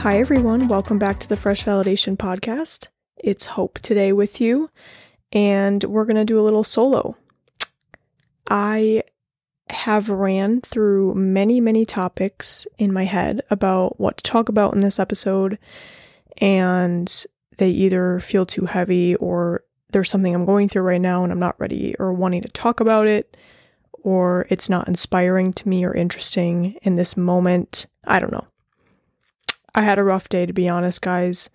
Hi, everyone. Welcome back to the Fresh Validation Podcast. It's Hope today with you, and we're going to do a little solo. I have ran through many, many topics in my head about what to talk about in this episode, and they either feel too heavy or there's something I'm going through right now and I'm not ready or wanting to talk about it, or it's not inspiring to me or interesting in this moment. I don't know. I had a rough day, to be honest, guys.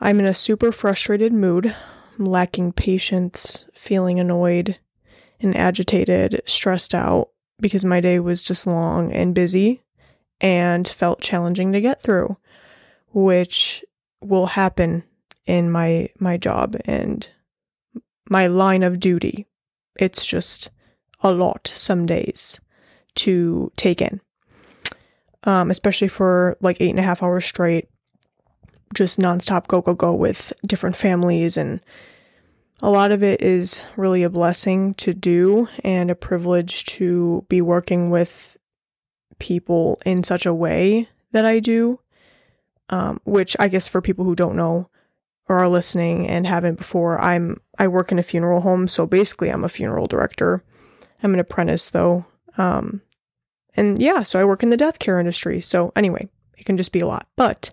I'm in a super frustrated mood, I'm lacking patience, feeling annoyed and agitated, stressed out because my day was just long and busy and felt challenging to get through, which will happen in my my job and my line of duty. It's just a lot some days to take in um, especially for like eight and a half hours straight, just nonstop go, go, go with different families. And a lot of it is really a blessing to do and a privilege to be working with people in such a way that I do. Um, which I guess for people who don't know or are listening and haven't before, I'm I work in a funeral home, so basically I'm a funeral director. I'm an apprentice though. Um, and yeah, so I work in the death care industry. So anyway, it can just be a lot. But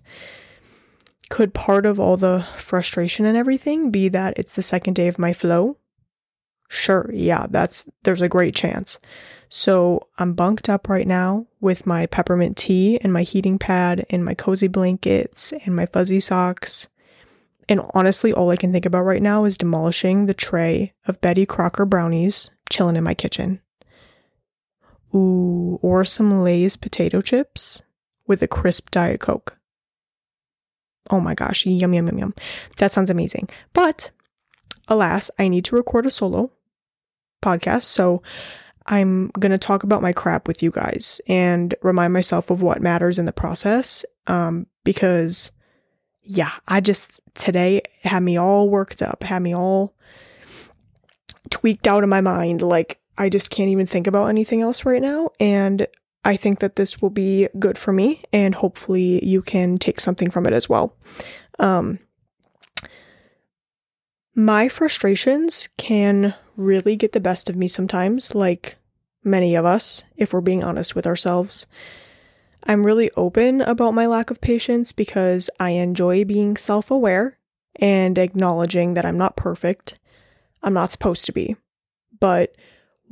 could part of all the frustration and everything be that it's the second day of my flow? Sure, yeah, that's there's a great chance. So I'm bunked up right now with my peppermint tea and my heating pad and my cozy blankets and my fuzzy socks. And honestly, all I can think about right now is demolishing the tray of Betty Crocker brownies chilling in my kitchen. Ooh, or some Lay's potato chips with a crisp Diet Coke. Oh my gosh, yum, yum, yum, yum. That sounds amazing. But alas, I need to record a solo podcast. So I'm going to talk about my crap with you guys and remind myself of what matters in the process. Um, because yeah, I just today had me all worked up, had me all tweaked out of my mind. Like, I just can't even think about anything else right now. And I think that this will be good for me, and hopefully, you can take something from it as well. Um, my frustrations can really get the best of me sometimes, like many of us, if we're being honest with ourselves. I'm really open about my lack of patience because I enjoy being self aware and acknowledging that I'm not perfect. I'm not supposed to be. But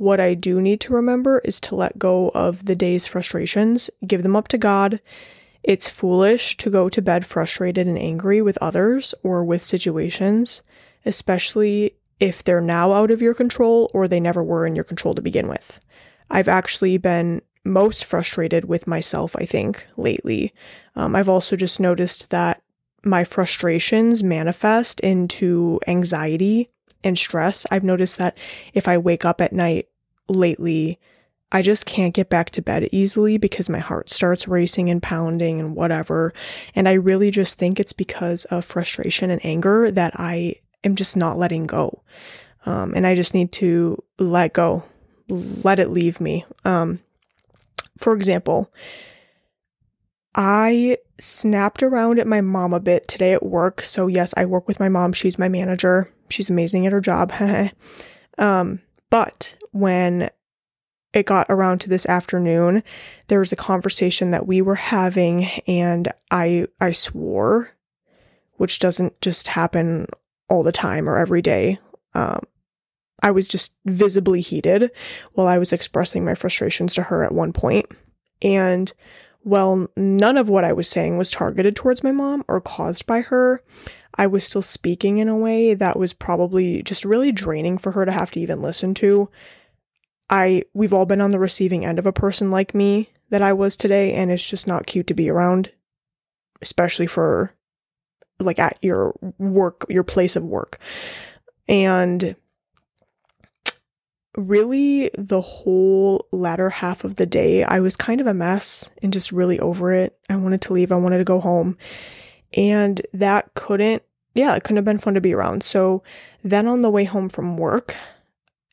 what I do need to remember is to let go of the day's frustrations, give them up to God. It's foolish to go to bed frustrated and angry with others or with situations, especially if they're now out of your control or they never were in your control to begin with. I've actually been most frustrated with myself, I think, lately. Um, I've also just noticed that my frustrations manifest into anxiety and stress. I've noticed that if I wake up at night lately, I just can't get back to bed easily because my heart starts racing and pounding and whatever. And I really just think it's because of frustration and anger that I am just not letting go. Um, and I just need to let go, let it leave me. Um, for example, I snapped around at my mom a bit today at work. So, yes, I work with my mom. She's my manager. She's amazing at her job. um, but when it got around to this afternoon, there was a conversation that we were having and I I swore, which doesn't just happen all the time or every day. Um, I was just visibly heated while I was expressing my frustrations to her at one point. And while none of what I was saying was targeted towards my mom or caused by her, I was still speaking in a way that was probably just really draining for her to have to even listen to. I we've all been on the receiving end of a person like me that I was today and it's just not cute to be around especially for like at your work your place of work. And really the whole latter half of the day I was kind of a mess and just really over it. I wanted to leave. I wanted to go home. And that couldn't yeah, it couldn't have been fun to be around. So then on the way home from work,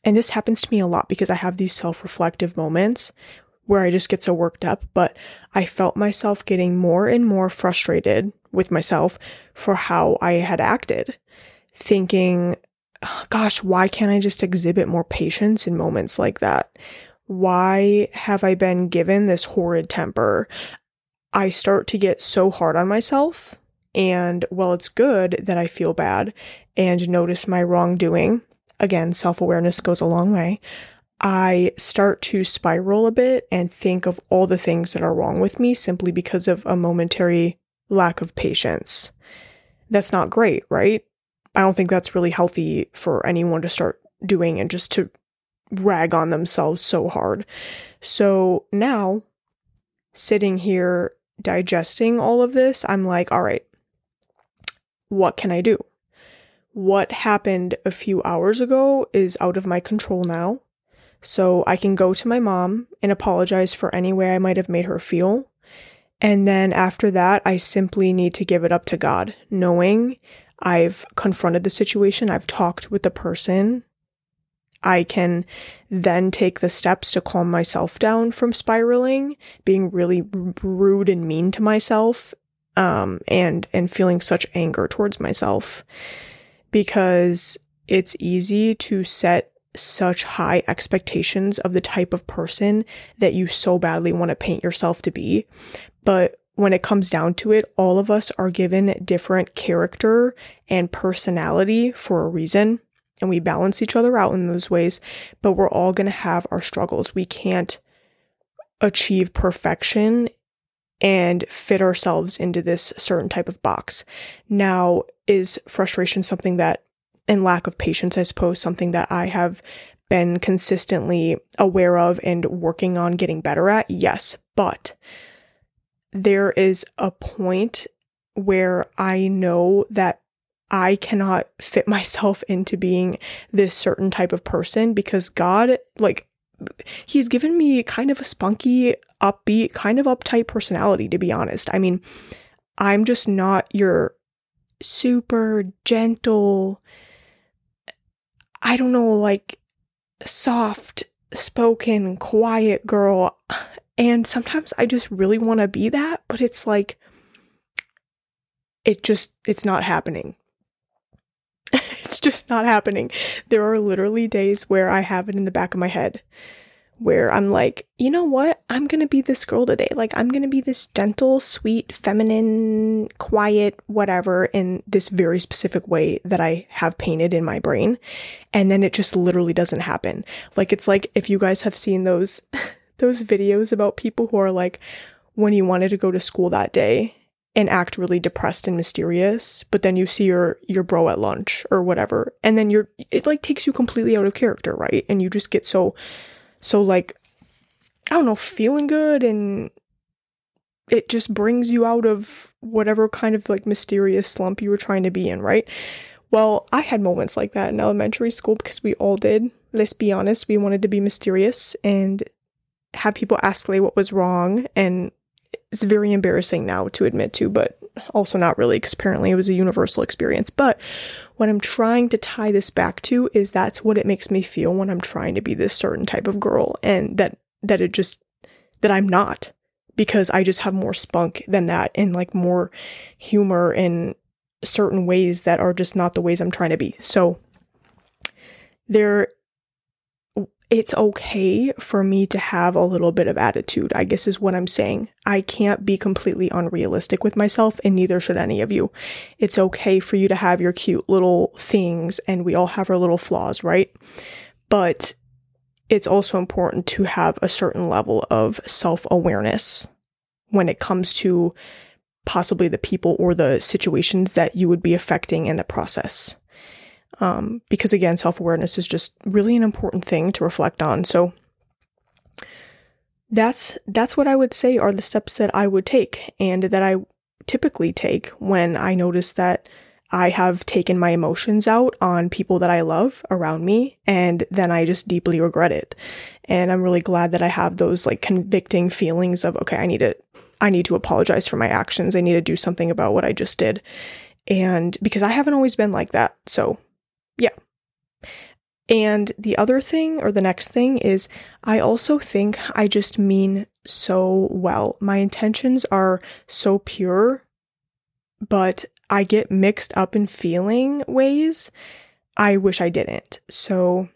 and this happens to me a lot because I have these self reflective moments where I just get so worked up, but I felt myself getting more and more frustrated with myself for how I had acted, thinking, oh gosh, why can't I just exhibit more patience in moments like that? Why have I been given this horrid temper? I start to get so hard on myself. And while it's good that I feel bad and notice my wrongdoing, again, self awareness goes a long way. I start to spiral a bit and think of all the things that are wrong with me simply because of a momentary lack of patience. That's not great, right? I don't think that's really healthy for anyone to start doing and just to rag on themselves so hard. So now, sitting here digesting all of this, I'm like, all right, what can I do? What happened a few hours ago is out of my control now. So I can go to my mom and apologize for any way I might have made her feel. And then after that, I simply need to give it up to God, knowing I've confronted the situation, I've talked with the person. I can then take the steps to calm myself down from spiraling, being really rude and mean to myself, um, and and feeling such anger towards myself because it's easy to set such high expectations of the type of person that you so badly want to paint yourself to be. But when it comes down to it, all of us are given different character and personality for a reason. And we balance each other out in those ways, but we're all going to have our struggles. We can't achieve perfection and fit ourselves into this certain type of box. Now, is frustration something that and lack of patience, I suppose, something that I have been consistently aware of and working on getting better at? Yes, but there is a point where I know that I cannot fit myself into being this certain type of person because God, like, He's given me kind of a spunky, upbeat, kind of uptight personality, to be honest. I mean, I'm just not your super gentle, I don't know, like soft spoken, quiet girl. And sometimes I just really want to be that, but it's like, it just, it's not happening. Just not happening. There are literally days where I have it in the back of my head where I'm like, you know what? I'm going to be this girl today. Like, I'm going to be this gentle, sweet, feminine, quiet, whatever, in this very specific way that I have painted in my brain. And then it just literally doesn't happen. Like, it's like if you guys have seen those, those videos about people who are like, when you wanted to go to school that day and act really depressed and mysterious, but then you see your your bro at lunch or whatever, and then you're it like takes you completely out of character, right? And you just get so so, like, I don't know, feeling good and it just brings you out of whatever kind of like mysterious slump you were trying to be in, right? Well, I had moments like that in elementary school because we all did. Let's be honest, we wanted to be mysterious and have people ask Lay what was wrong. And it's very embarrassing now to admit to, but also not really because apparently it was a universal experience. But what I'm trying to tie this back to is that's what it makes me feel when I'm trying to be this certain type of girl and that that it just that I'm not because I just have more spunk than that and like more humor in certain ways that are just not the ways I'm trying to be. So there it's okay for me to have a little bit of attitude, I guess is what I'm saying. I can't be completely unrealistic with myself, and neither should any of you. It's okay for you to have your cute little things, and we all have our little flaws, right? But it's also important to have a certain level of self awareness when it comes to possibly the people or the situations that you would be affecting in the process. Um, because again, self awareness is just really an important thing to reflect on. So that's that's what I would say are the steps that I would take and that I typically take when I notice that I have taken my emotions out on people that I love around me and then I just deeply regret it. And I'm really glad that I have those like convicting feelings of okay, I need to I need to apologize for my actions. I need to do something about what I just did. And because I haven't always been like that. So yeah. And the other thing, or the next thing, is I also think I just mean so well. My intentions are so pure, but I get mixed up in feeling ways. I wish I didn't. So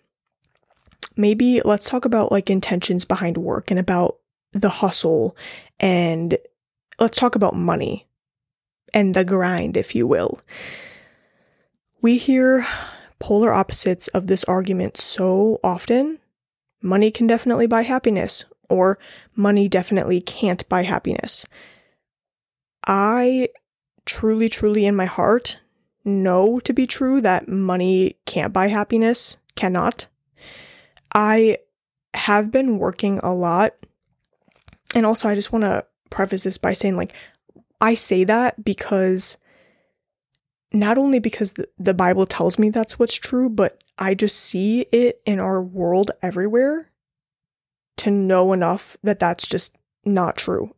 maybe let's talk about like intentions behind work and about the hustle and let's talk about money and the grind, if you will. We hear polar opposites of this argument so often. Money can definitely buy happiness, or money definitely can't buy happiness. I truly, truly in my heart know to be true that money can't buy happiness, cannot. I have been working a lot. And also, I just want to preface this by saying, like, I say that because not only because the, Bible tells me that's what's true, but I just see it in our world everywhere to know enough that that's just not true.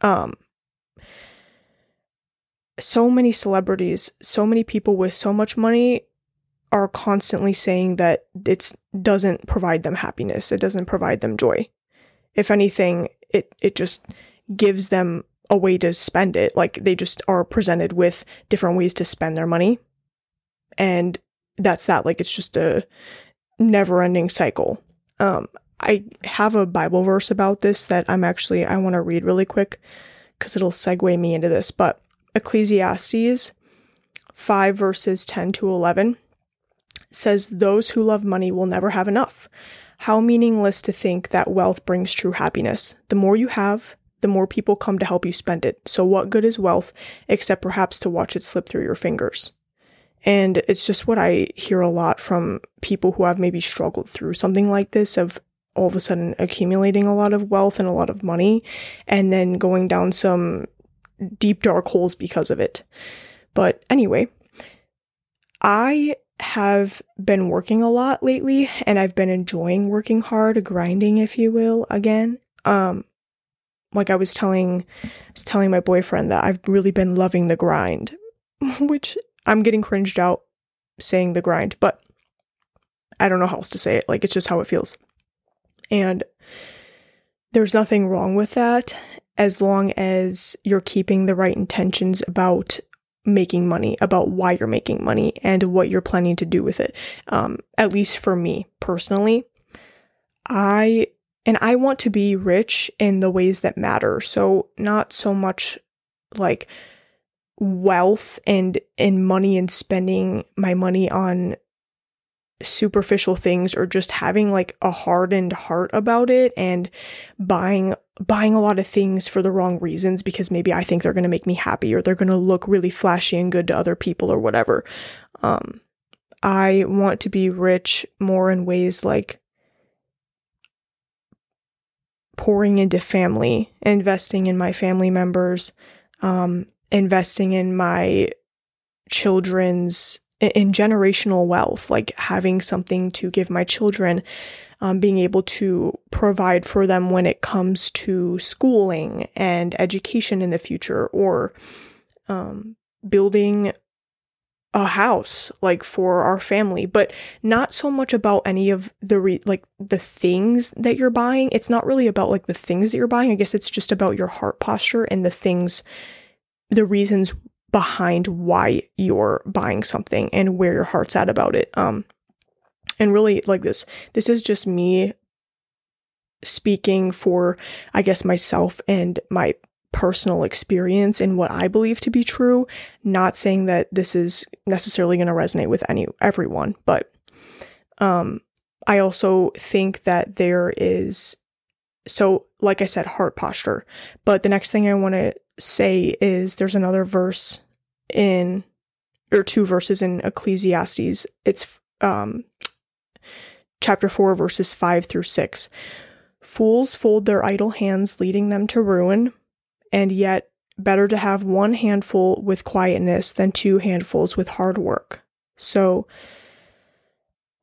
Um, so many celebrities, so many people with so much money are constantly saying that it doesn't provide them happiness. It doesn't provide them joy. If anything, it it just gives them a way to spend it. Like they just are presented with different ways to spend their money. And that's that. Like it's just a never ending cycle. Um, I have a Bible verse about this that I'm actually, I want to read really quick because it'll segue me into this. But Ecclesiastes 5 verses 10 to 11 says, Those who love money will never have enough. How meaningless to think that wealth brings true happiness. The more you have, the more people come to help you spend it. So, what good is wealth except perhaps to watch it slip through your fingers? And it's just what I hear a lot from people who have maybe struggled through something like this of all of a sudden accumulating a lot of wealth and a lot of money and then going down some deep dark holes because of it. But anyway, I have been working a lot lately and I've been enjoying working hard, grinding if you will, again. Um like I was telling I was telling my boyfriend that I've really been loving the grind, which I'm getting cringed out saying the grind, but I don't know how else to say it. Like it's just how it feels. And there's nothing wrong with that as long as you're keeping the right intentions about making money, about why you're making money, and what you're planning to do with it. Um, at least for me personally, I and I want to be rich in the ways that matter. So not so much like wealth and and money and spending my money on superficial things or just having like a hardened heart about it and buying buying a lot of things for the wrong reasons because maybe I think they're going to make me happy or they're going to look really flashy and good to other people or whatever. Um I want to be rich more in ways like pouring into family, investing in my family members, um, investing in my children's in generational wealth, like having something to give my children, um, being able to provide for them when it comes to schooling and education in the future, or um, building a house like for our family but not so much about any of the re- like the things that you're buying it's not really about like the things that you're buying i guess it's just about your heart posture and the things the reasons behind why you're buying something and where your heart's at about it. Um, and really, like this, this is just me speaking for, I guess, myself and my personal experience and what I believe to be true. Not saying that this is necessarily going to resonate with any everyone, but um, I also think that there is so like I said, heart posture. But the next thing I want to say is there's another verse in or two verses in Ecclesiastes. It's um chapter 4 verses 5 through 6. Fools fold their idle hands leading them to ruin, and yet better to have one handful with quietness than two handfuls with hard work. So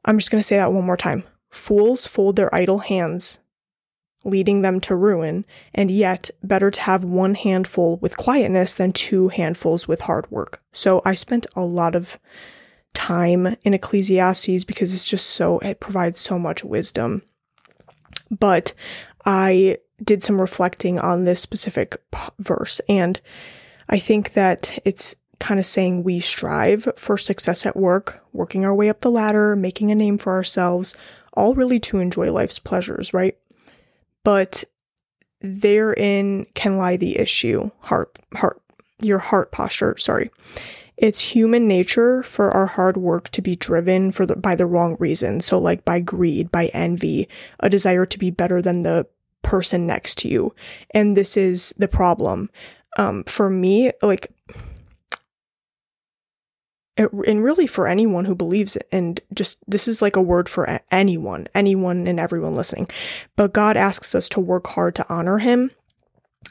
I'm just going to say that one more time. Fools fold their idle hands leading them to ruin, and yet better to have one handful with quietness than two handfuls with hard work. So I spent a lot of time in Ecclesiastes because it's just so, it provides so much wisdom. But I did some reflecting on this specific verse, and I think that it's kind of saying we strive for success at work, working our way up the ladder, making a name for ourselves, all really to enjoy life's pleasures, right? But therein can lie the issue, heart, heart, your heart posture, sorry. It's human nature for our hard work to be driven for the, by the wrong reason. So like by greed, by envy, a desire to be better than the person next to you. And this is the problem. Um, for me, like and really for anyone who believes it and just this is like a word for anyone anyone and everyone listening but god asks us to work hard to honor him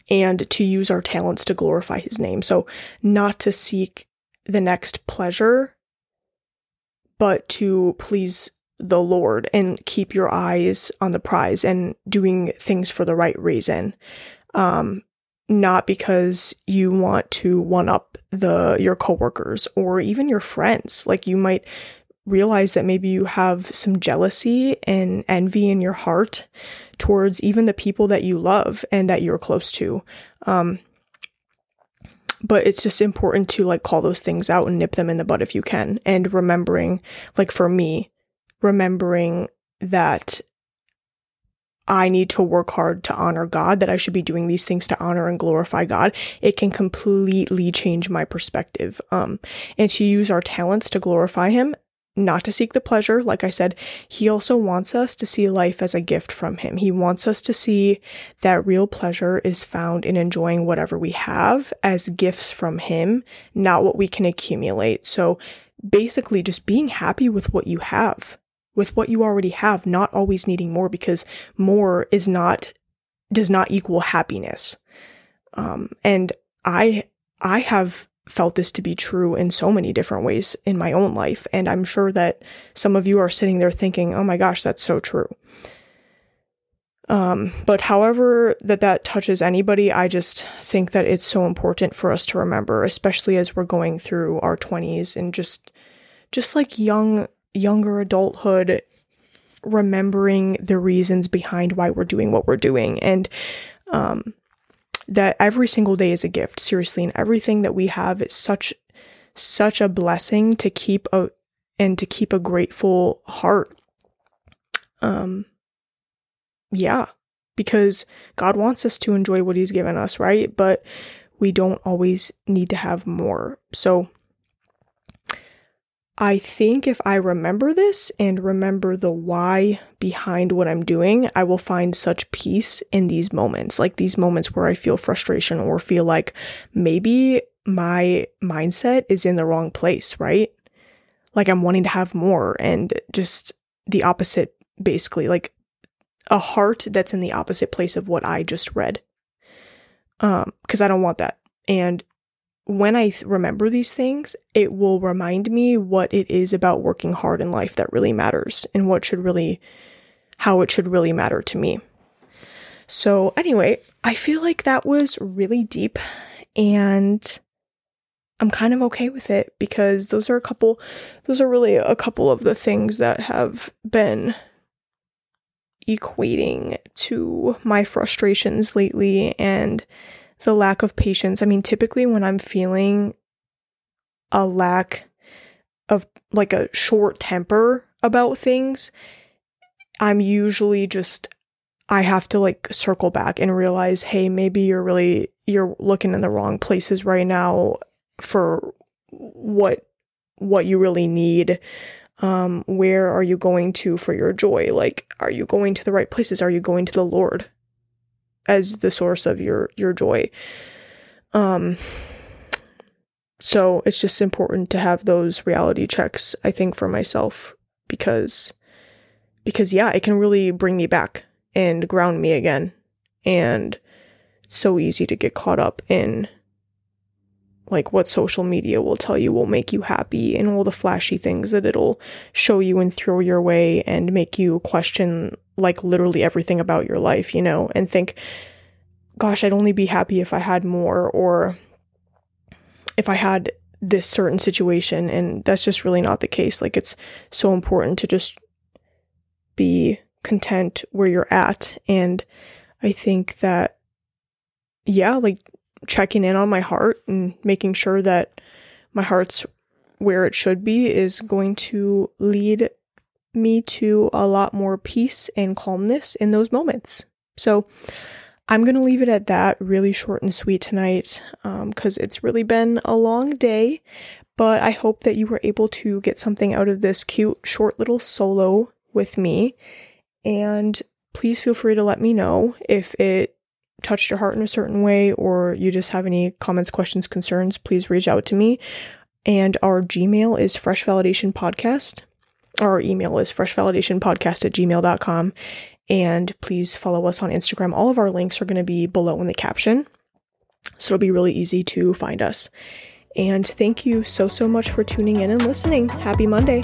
and to use our talents to glorify his name so not to seek the next pleasure but to please the lord and keep your eyes on the prize and doing things for the right reason um not because you want to one up the your coworkers or even your friends. Like you might realize that maybe you have some jealousy and envy in your heart towards even the people that you love and that you're close to. Um, but it's just important to like call those things out and nip them in the bud if you can. And remembering, like for me, remembering that I need to work hard to honor God, that I should be doing these things to honor and glorify God, it can completely change my perspective. Um, and to use our talents to glorify Him, not to seek the pleasure. Like I said, He also wants us to see life as a gift from Him. He wants us to see that real pleasure is found in enjoying whatever we have as gifts from Him, not what we can accumulate. So basically, just being happy with what you have with what you already have, not always needing more because more is not, does not equal happiness. Um, and I, I have felt this to be true in so many different ways in my own life. And I'm sure that some of you are sitting there thinking, oh my gosh, that's so true. Um, but however that that touches anybody, I just think that it's so important for us to remember, especially as we're going through our 20s and just, just like young younger adulthood remembering the reasons behind why we're doing what we're doing. And um, that every single day is a gift seriously. And everything that we have is such such a blessing to keep a and to keep a grateful heart. Um yeah because God wants us to enjoy what he's given us right? But we don't always need to have more. So I think if I remember this and remember the why behind what I'm doing, I will find such peace in these moments, like these moments where I feel frustration or feel like maybe my mindset is in the wrong place, right? Like I'm wanting to have more and just the opposite, basically, like a heart that's in the opposite place of what I just read. Um, because I don't want that. And when I th- remember these things, it will remind me what it is about working hard in life that really matters and what should really, how it should really matter to me. So, anyway, I feel like that was really deep and I'm kind of okay with it because those are a couple, those are really a couple of the things that have been equating to my frustrations lately and the lack of patience. I mean, typically when I'm feeling a lack of like a short temper about things, I'm usually just I have to like circle back and realize, hey, maybe you're really you're looking in the wrong places right now for what what you really need. Um, where are you going to for your joy? Like, are you going to the right places? Are you going to the Lord? As the source of your your joy. Um so it's just important to have those reality checks I think for myself because because yeah, it can really bring me back and ground me again. And it's so easy to get caught up in like what social media will tell you will make you happy and all the flashy things that it'll show you and throw your way and make you question like literally everything about your life, you know, and think, gosh, I'd only be happy if I had more or if I had this certain situation. And that's just really not the case. Like, it's so important to just be content where you're at. And I think that, yeah, like checking in on my heart and making sure that my heart's where it should be is going to lead me to a lot more peace and calmness in those moments. So I'm going to leave it at that, really short and sweet tonight, because um, it's really been a long day. But I hope that you were able to get something out of this cute, short little solo with me. And please feel free to let me know if it touched your heart in a certain way or you just have any comments, questions, concerns. Please reach out to me. And our Gmail is Fresh Validation Podcast. Our email is freshvalidationpodcast at gmail.com. And please follow us on Instagram. All of our links are going to be below in the caption. So it'll be really easy to find us. And thank you so, so much for tuning in and listening. Happy Monday.